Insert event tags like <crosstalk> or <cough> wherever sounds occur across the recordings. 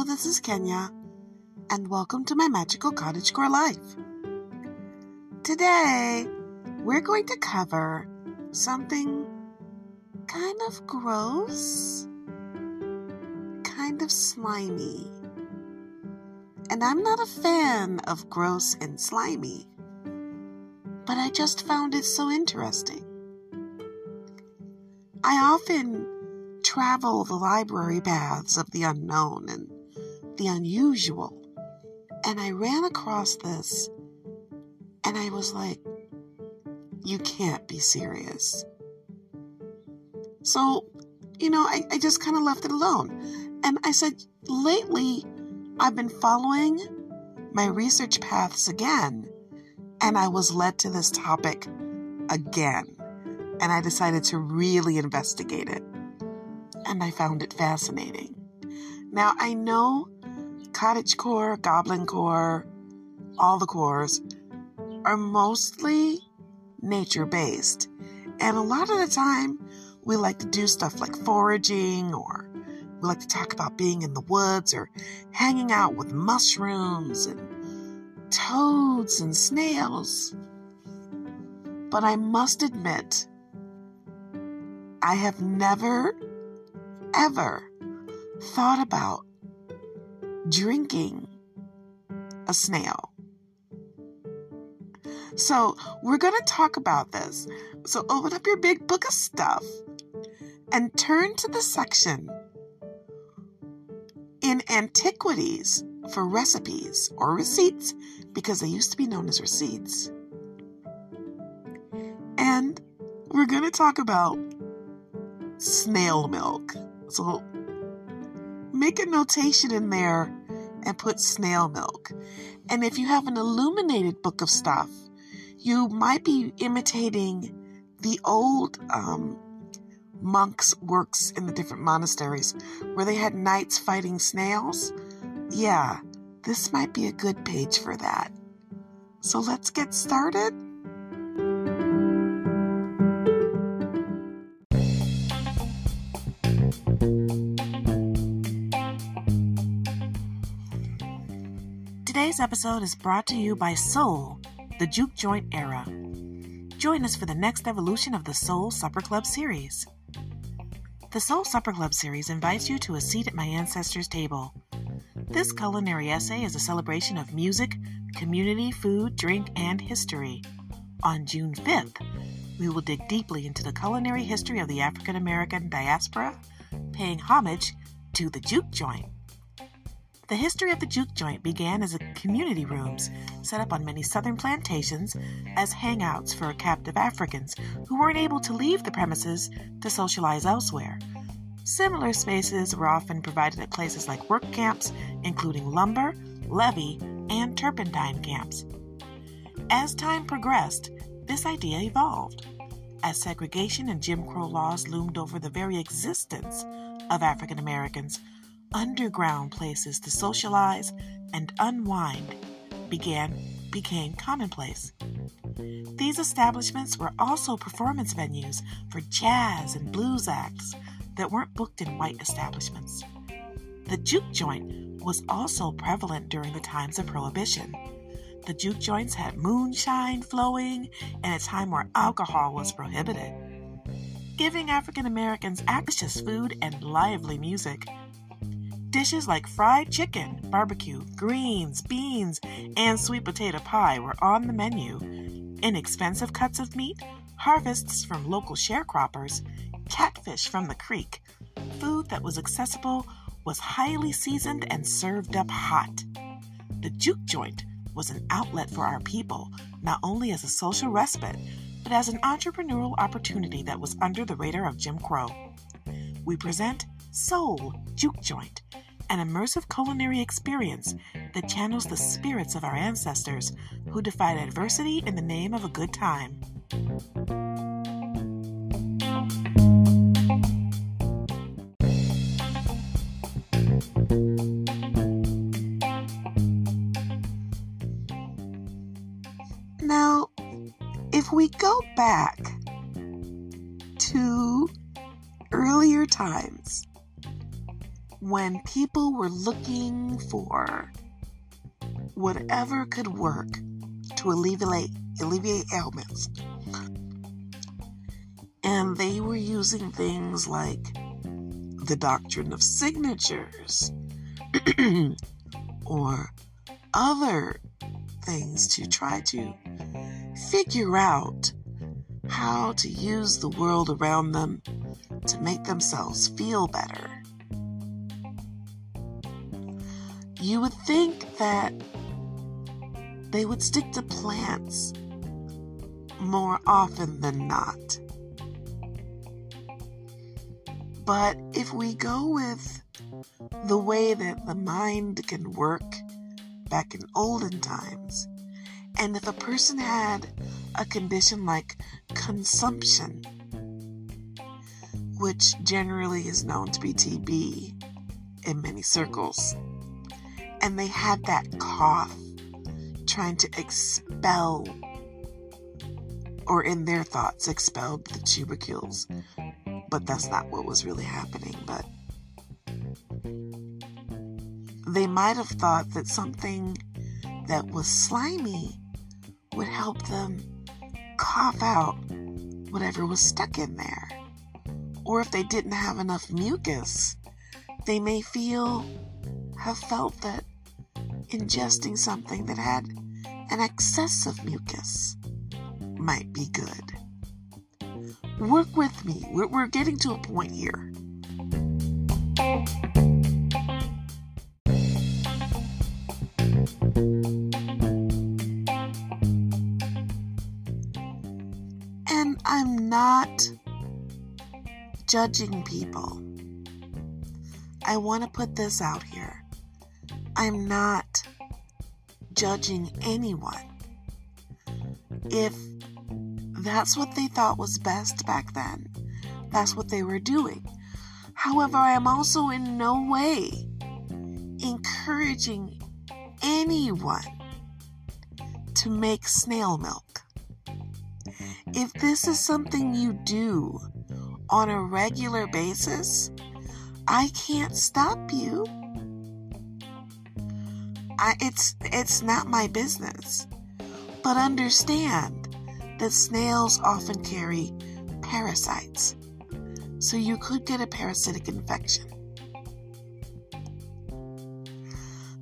Hello, this is Kenya, and welcome to my magical cottagecore life. Today, we're going to cover something kind of gross, kind of slimy. And I'm not a fan of gross and slimy, but I just found it so interesting. I often travel the library paths of the unknown and the unusual. And I ran across this and I was like, you can't be serious. So, you know, I, I just kind of left it alone. And I said, lately, I've been following my research paths again, and I was led to this topic again. And I decided to really investigate it and I found it fascinating. Now, I know cottage core, goblin core, all the cores are mostly nature based. And a lot of the time, we like to do stuff like foraging, or we like to talk about being in the woods, or hanging out with mushrooms and toads and snails. But I must admit, I have never ever thought about drinking a snail. So, we're going to talk about this. So, open up your big book of stuff and turn to the section in antiquities for recipes or receipts because they used to be known as receipts. And we're going to talk about snail milk. So make a notation in there and put snail milk. And if you have an illuminated book of stuff, you might be imitating the old um, monks' works in the different monasteries where they had knights fighting snails. Yeah, this might be a good page for that. So let's get started. Today's episode is brought to you by Soul, the Juke Joint era. Join us for the next evolution of the Soul Supper Club series. The Soul Supper Club series invites you to a seat at my ancestors' table. This culinary essay is a celebration of music, community, food, drink, and history. On June 5th, we will dig deeply into the culinary history of the African American diaspora, paying homage to the Juke Joint. The history of the juke joint began as community rooms set up on many southern plantations as hangouts for captive Africans who weren't able to leave the premises to socialize elsewhere. Similar spaces were often provided at places like work camps, including lumber, levee, and turpentine camps. As time progressed, this idea evolved. As segregation and Jim Crow laws loomed over the very existence of African Americans, underground places to socialize and unwind began became commonplace. These establishments were also performance venues for jazz and blues acts that weren't booked in white establishments. The juke joint was also prevalent during the times of Prohibition. The juke joints had moonshine flowing in a time where alcohol was prohibited, giving African Americans access to food and lively music Dishes like fried chicken, barbecue, greens, beans, and sweet potato pie were on the menu. Inexpensive cuts of meat, harvests from local sharecroppers, catfish from the creek. Food that was accessible was highly seasoned and served up hot. The juke joint was an outlet for our people, not only as a social respite, but as an entrepreneurial opportunity that was under the radar of Jim Crow. We present Soul Juke Joint, an immersive culinary experience that channels the spirits of our ancestors who defied adversity in the name of a good time. Now, if we go back to earlier times, when people were looking for whatever could work to alleviate alleviate ailments. And they were using things like the doctrine of signatures <clears throat> or other things to try to figure out how to use the world around them to make themselves feel better. You would think that they would stick to plants more often than not. But if we go with the way that the mind can work back in olden times, and if a person had a condition like consumption, which generally is known to be TB in many circles, and they had that cough trying to expel, or in their thoughts, expelled the tubercles. But that's not what was really happening. But they might have thought that something that was slimy would help them cough out whatever was stuck in there. Or if they didn't have enough mucus, they may feel, have felt that ingesting something that had an excess of mucus might be good. Work with me. We're, we're getting to a point here. And I'm not judging people. I want to put this out here. I'm not judging anyone. If that's what they thought was best back then, that's what they were doing. However, I am also in no way encouraging anyone to make snail milk. If this is something you do on a regular basis, I can't stop you. I, it's it's not my business. But understand that snails often carry parasites. So you could get a parasitic infection.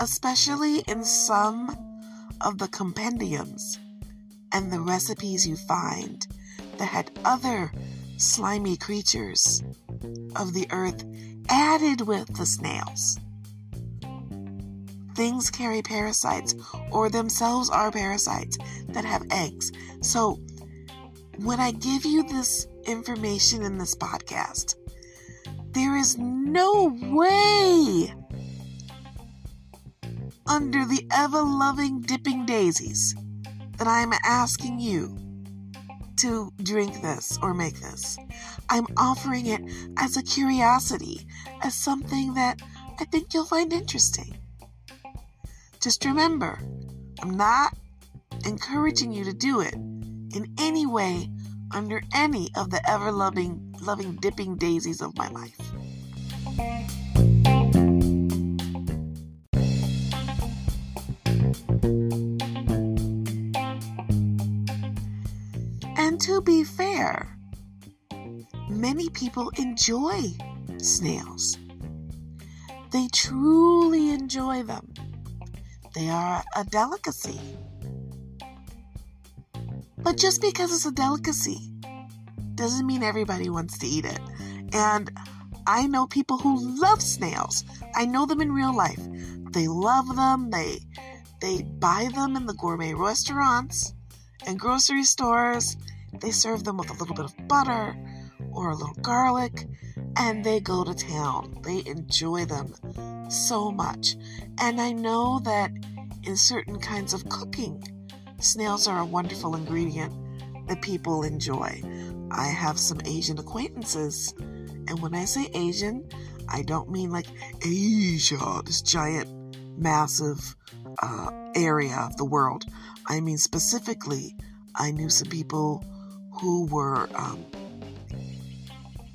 Especially in some of the compendiums and the recipes you find that had other slimy creatures of the earth added with the snails things carry parasites or themselves are parasites that have eggs. So, when I give you this information in this podcast, there is no way under the ever loving dipping daisies that I am asking you to drink this or make this. I'm offering it as a curiosity, as something that I think you'll find interesting. Just remember, I'm not encouraging you to do it in any way under any of the ever loving, loving dipping daisies of my life. And to be fair, many people enjoy snails. They truly enjoy them. They are a delicacy. But just because it's a delicacy doesn't mean everybody wants to eat it. And I know people who love snails. I know them in real life. They love them. They they buy them in the gourmet restaurants and grocery stores. They serve them with a little bit of butter or a little garlic and they go to town. They enjoy them so much. And I know that in certain kinds of cooking, snails are a wonderful ingredient that people enjoy. I have some Asian acquaintances, and when I say Asian, I don't mean like Asia, this giant, massive uh, area of the world. I mean specifically, I knew some people who were um,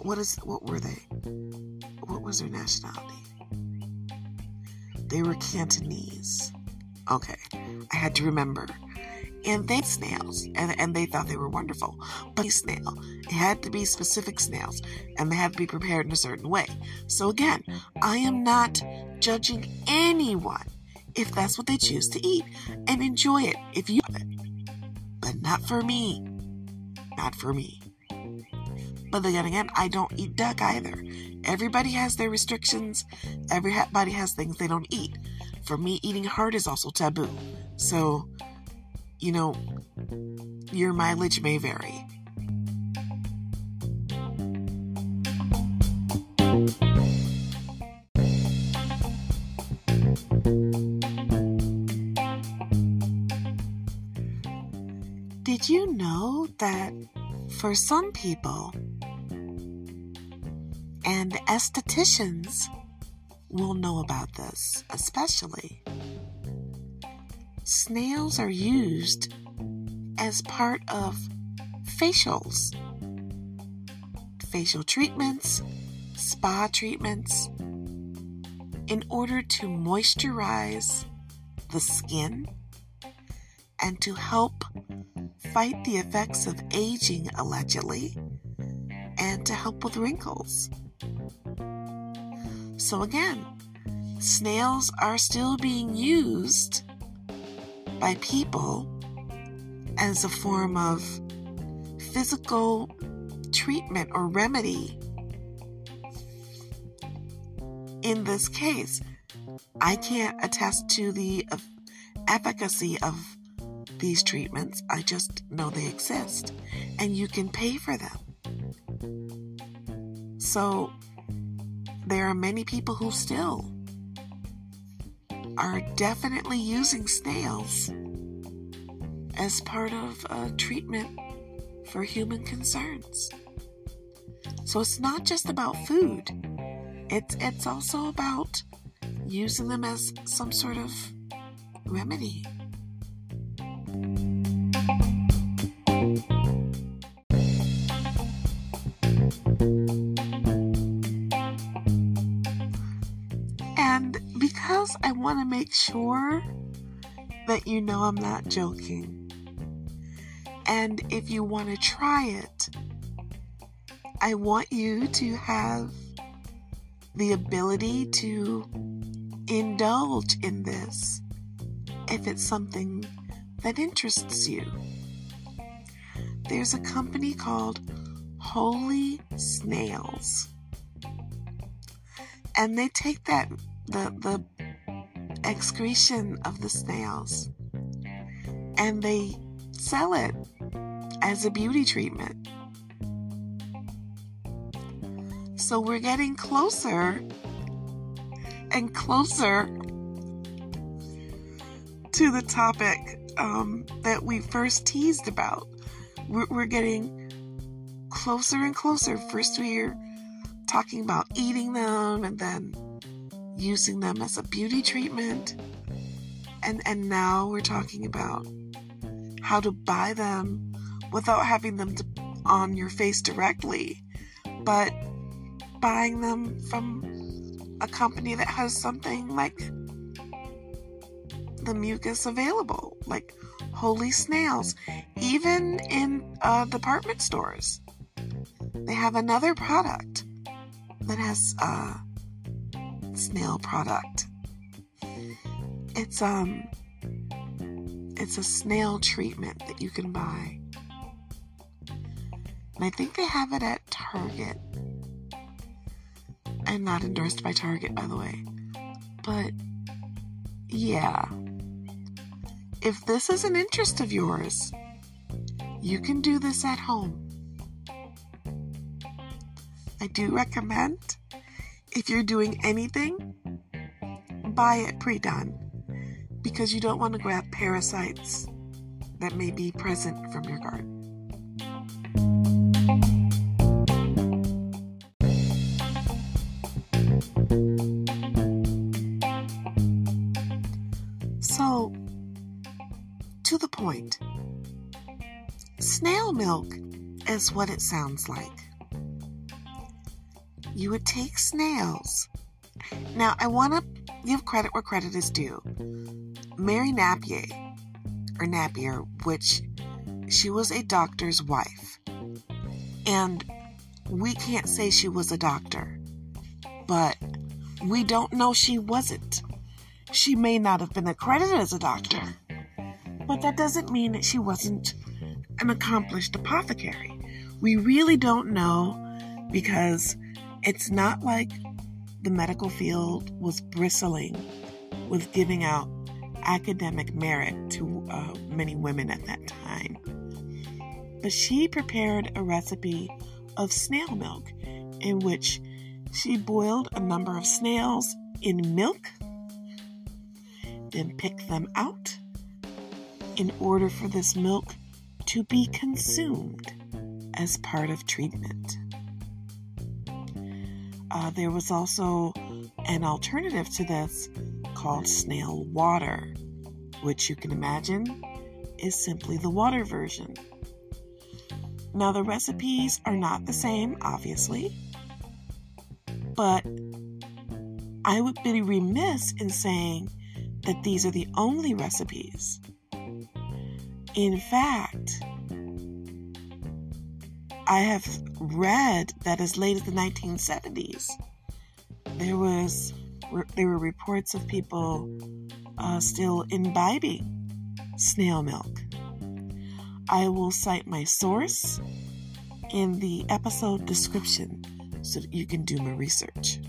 what is what were they? What was their nationality? they were Cantonese. Okay, I had to remember. And they snails, and, and they thought they were wonderful. But snail, it had to be specific snails, and they had to be prepared in a certain way. So again, I am not judging anyone if that's what they choose to eat, and enjoy it if you. But not for me. Not for me. But then again, I don't eat duck either. Everybody has their restrictions. Everybody has things they don't eat. For me, eating heart is also taboo. So, you know, your mileage may vary. Did you know that for some people, and estheticians will know about this, especially. Snails are used as part of facials, facial treatments, spa treatments, in order to moisturize the skin and to help fight the effects of aging, allegedly, and to help with wrinkles. So, again, snails are still being used by people as a form of physical treatment or remedy. In this case, I can't attest to the efficacy of these treatments. I just know they exist and you can pay for them. So, there are many people who still are definitely using snails as part of a treatment for human concerns. So it's not just about food. It's it's also about using them as some sort of remedy. Want to make sure that you know I'm not joking. And if you want to try it, I want you to have the ability to indulge in this if it's something that interests you. There's a company called Holy Snails. And they take that the the excretion of the snails and they sell it as a beauty treatment. So we're getting closer and closer to the topic um, that we first teased about. We're, we're getting closer and closer. First, we are talking about eating them, and then using them as a beauty treatment. And, and now we're talking about how to buy them without having them to, on your face directly, but buying them from a company that has something like the mucus available, like holy snails, even in uh, department stores. They have another product that has uh, snail product. It's um it's a snail treatment that you can buy. And I think they have it at Target. I'm not endorsed by Target, by the way. But yeah. If this is an interest of yours, you can do this at home. I do recommend if you're doing anything, buy it pre done because you don't want to grab parasites that may be present from your garden. So, to the point, snail milk is what it sounds like you would take snails. Now, I want to give credit where credit is due. Mary Napier, or Napier, which she was a doctor's wife. And we can't say she was a doctor, but we don't know she wasn't. She may not have been accredited as a doctor, but that doesn't mean that she wasn't an accomplished apothecary. We really don't know because it's not like the medical field was bristling with giving out academic merit to uh, many women at that time. But she prepared a recipe of snail milk in which she boiled a number of snails in milk, then picked them out in order for this milk to be consumed as part of treatment. Uh, there was also an alternative to this called snail water, which you can imagine is simply the water version. Now, the recipes are not the same, obviously, but I would be remiss in saying that these are the only recipes. In fact, I have read that as late as the 1970s, there was there were reports of people uh, still imbibing snail milk. I will cite my source in the episode description so that you can do my research.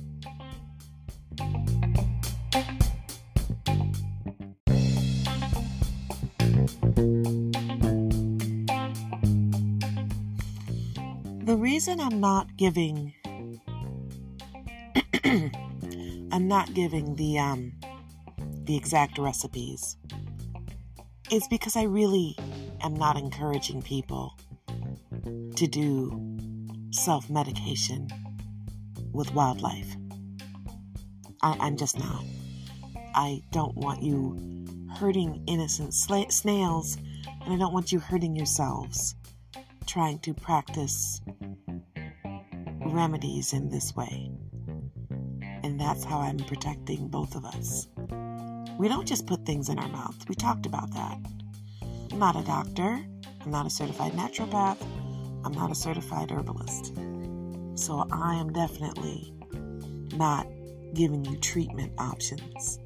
The reason I'm not giving <clears throat> I'm not giving the um the exact recipes is because I really am not encouraging people to do self medication with wildlife. I, am just not. I don't want you hurting innocent sla- snails, and I don't want you hurting yourselves trying to practice remedies in this way. And that's how I'm protecting both of us. We don't just put things in our mouth. We talked about that. I'm not a doctor. I'm not a certified naturopath. I'm not a certified herbalist. So I am definitely not giving you treatment options.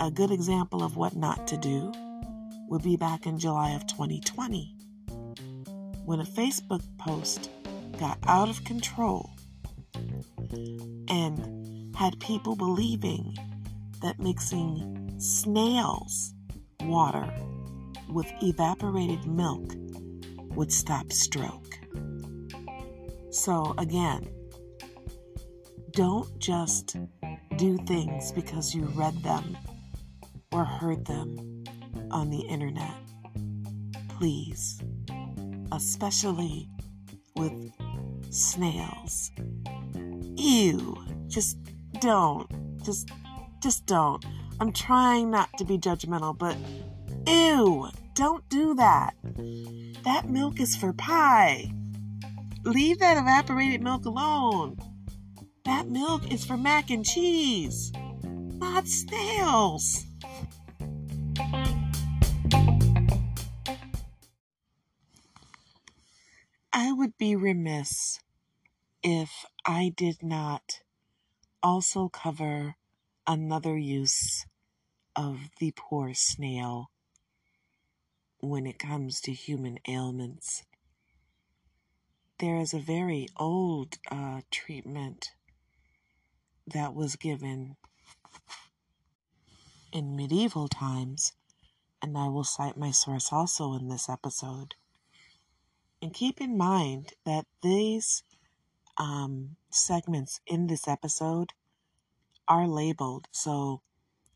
A good example of what not to do would be back in July of 2020 when a Facebook post got out of control and had people believing that mixing snails water with evaporated milk would stop stroke. So, again, don't just do things because you read them or heard them on the internet. Please, especially with snails. Ew, just don't. Just just don't. I'm trying not to be judgmental, but ew, don't do that. That milk is for pie. Leave that evaporated milk alone. That milk is for mac and cheese, not snails. Be remiss if I did not also cover another use of the poor snail when it comes to human ailments. There is a very old uh, treatment that was given in medieval times, and I will cite my source also in this episode. And keep in mind that these um, segments in this episode are labeled, so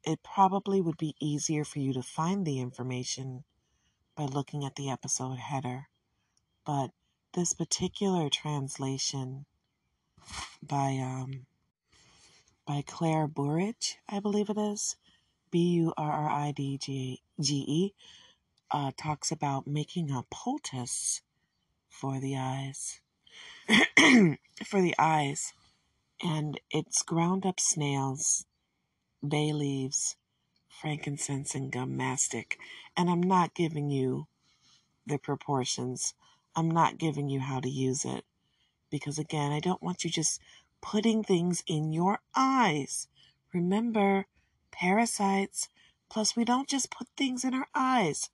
it probably would be easier for you to find the information by looking at the episode header. But this particular translation by um, by Claire Burridge, I believe it is, B U R R I D G E, uh, talks about making a poultice for the eyes. <clears throat> for the eyes. and it's ground up snails, bay leaves, frankincense, and gum mastic. And I'm not giving you the proportions. I'm not giving you how to use it because, again, I don't want you just putting things in your eyes. Remember, parasites. Plus, we don't just put things in our eyes.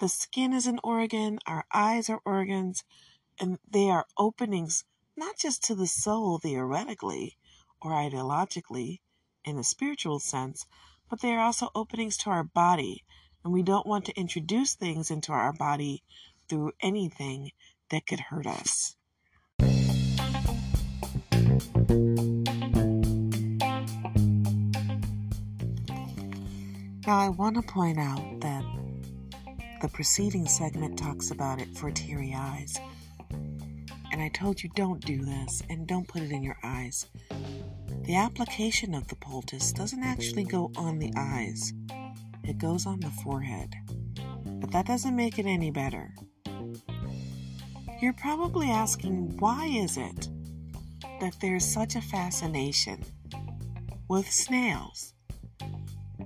The skin is an organ, our eyes are organs, and they are openings not just to the soul theoretically or ideologically in a spiritual sense, but they are also openings to our body. And we don't want to introduce things into our body through anything that could hurt us. Now, I want to point out that the preceding segment talks about it for teary eyes. And I told you don't do this and don't put it in your eyes. The application of the poultice doesn't actually go on the eyes, it goes on the forehead. But that doesn't make it any better. You're probably asking why is it that there's such a fascination with snails?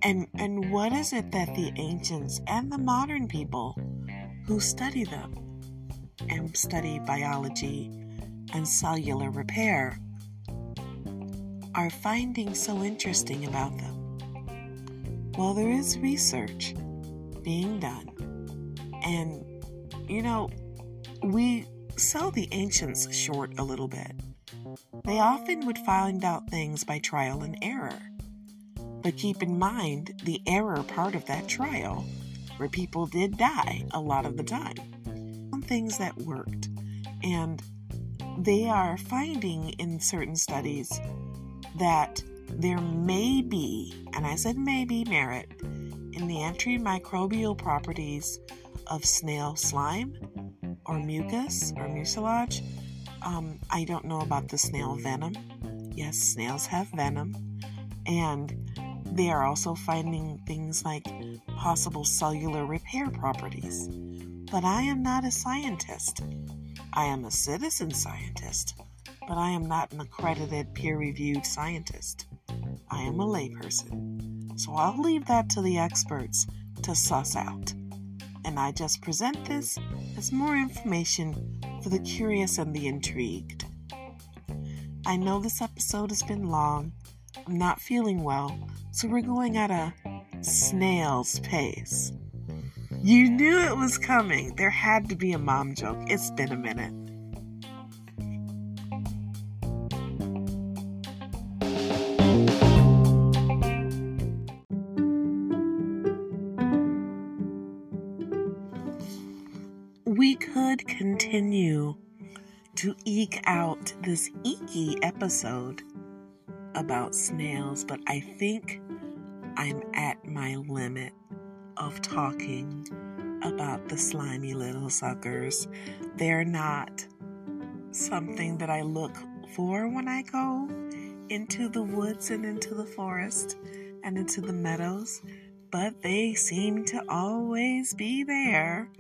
And and what is it that the ancients and the modern people who study them and study biology and cellular repair are finding so interesting about them? Well, there is research being done. And, you know, we sell the ancients short a little bit. They often would find out things by trial and error. But keep in mind the error part of that trial, where people did die a lot of the time. Some things that worked. And they are finding in certain studies that there may be, and I said maybe, merit in the antimicrobial properties of snail slime or mucus or mucilage. Um, I don't know about the snail venom. Yes, snails have venom. And they are also finding things like possible cellular repair properties. But I am not a scientist. I am a citizen scientist but I am not an accredited peer reviewed scientist. I am a layperson. So I'll leave that to the experts to suss out. And I just present this as more information for the curious and the intrigued. I know this episode has been long. I'm not feeling well, so we're going at a snail's pace. You knew it was coming. There had to be a mom joke. It's been a minute. we could continue to eke out this eeky episode about snails, but I think I'm at my limit of talking about the slimy little suckers. They're not something that I look for when I go into the woods and into the forest and into the meadows, but they seem to always be there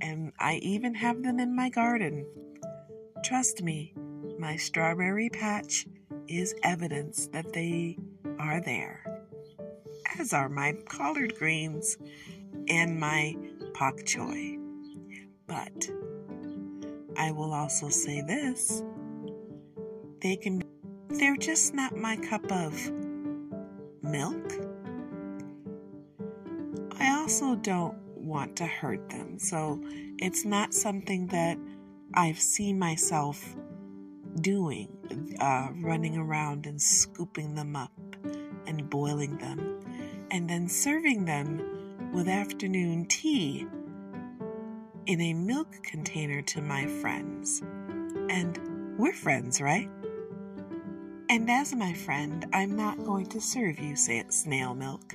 and I even have them in my garden. Trust me, my strawberry patch is evidence that they are there, as are my collard greens and my pak choi. But I will also say this they can, they're just not my cup of milk. I also don't want to hurt them. So it's not something that I've seen myself doing, uh, running around and scooping them up and boiling them and then serving them with afternoon tea in a milk container to my friends. And we're friends, right? And as my friend, I'm not going to serve you snail milk,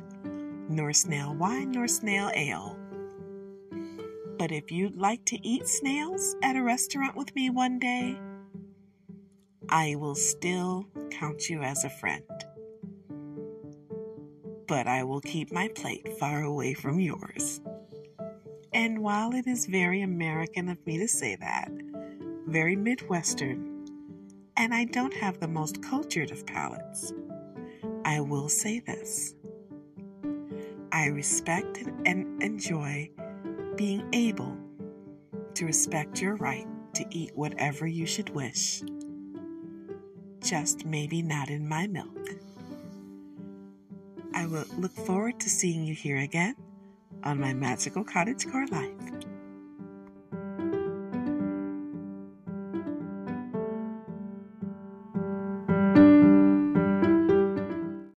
nor snail wine, nor snail ale. But if you'd like to eat snails at a restaurant with me one day, I will still count you as a friend. But I will keep my plate far away from yours. And while it is very American of me to say that, very Midwestern, and I don't have the most cultured of palates, I will say this. I respect and enjoy being able to respect your right to eat whatever you should wish, just maybe not in my milk. I will look forward to seeing you here again on my magical cottage core life.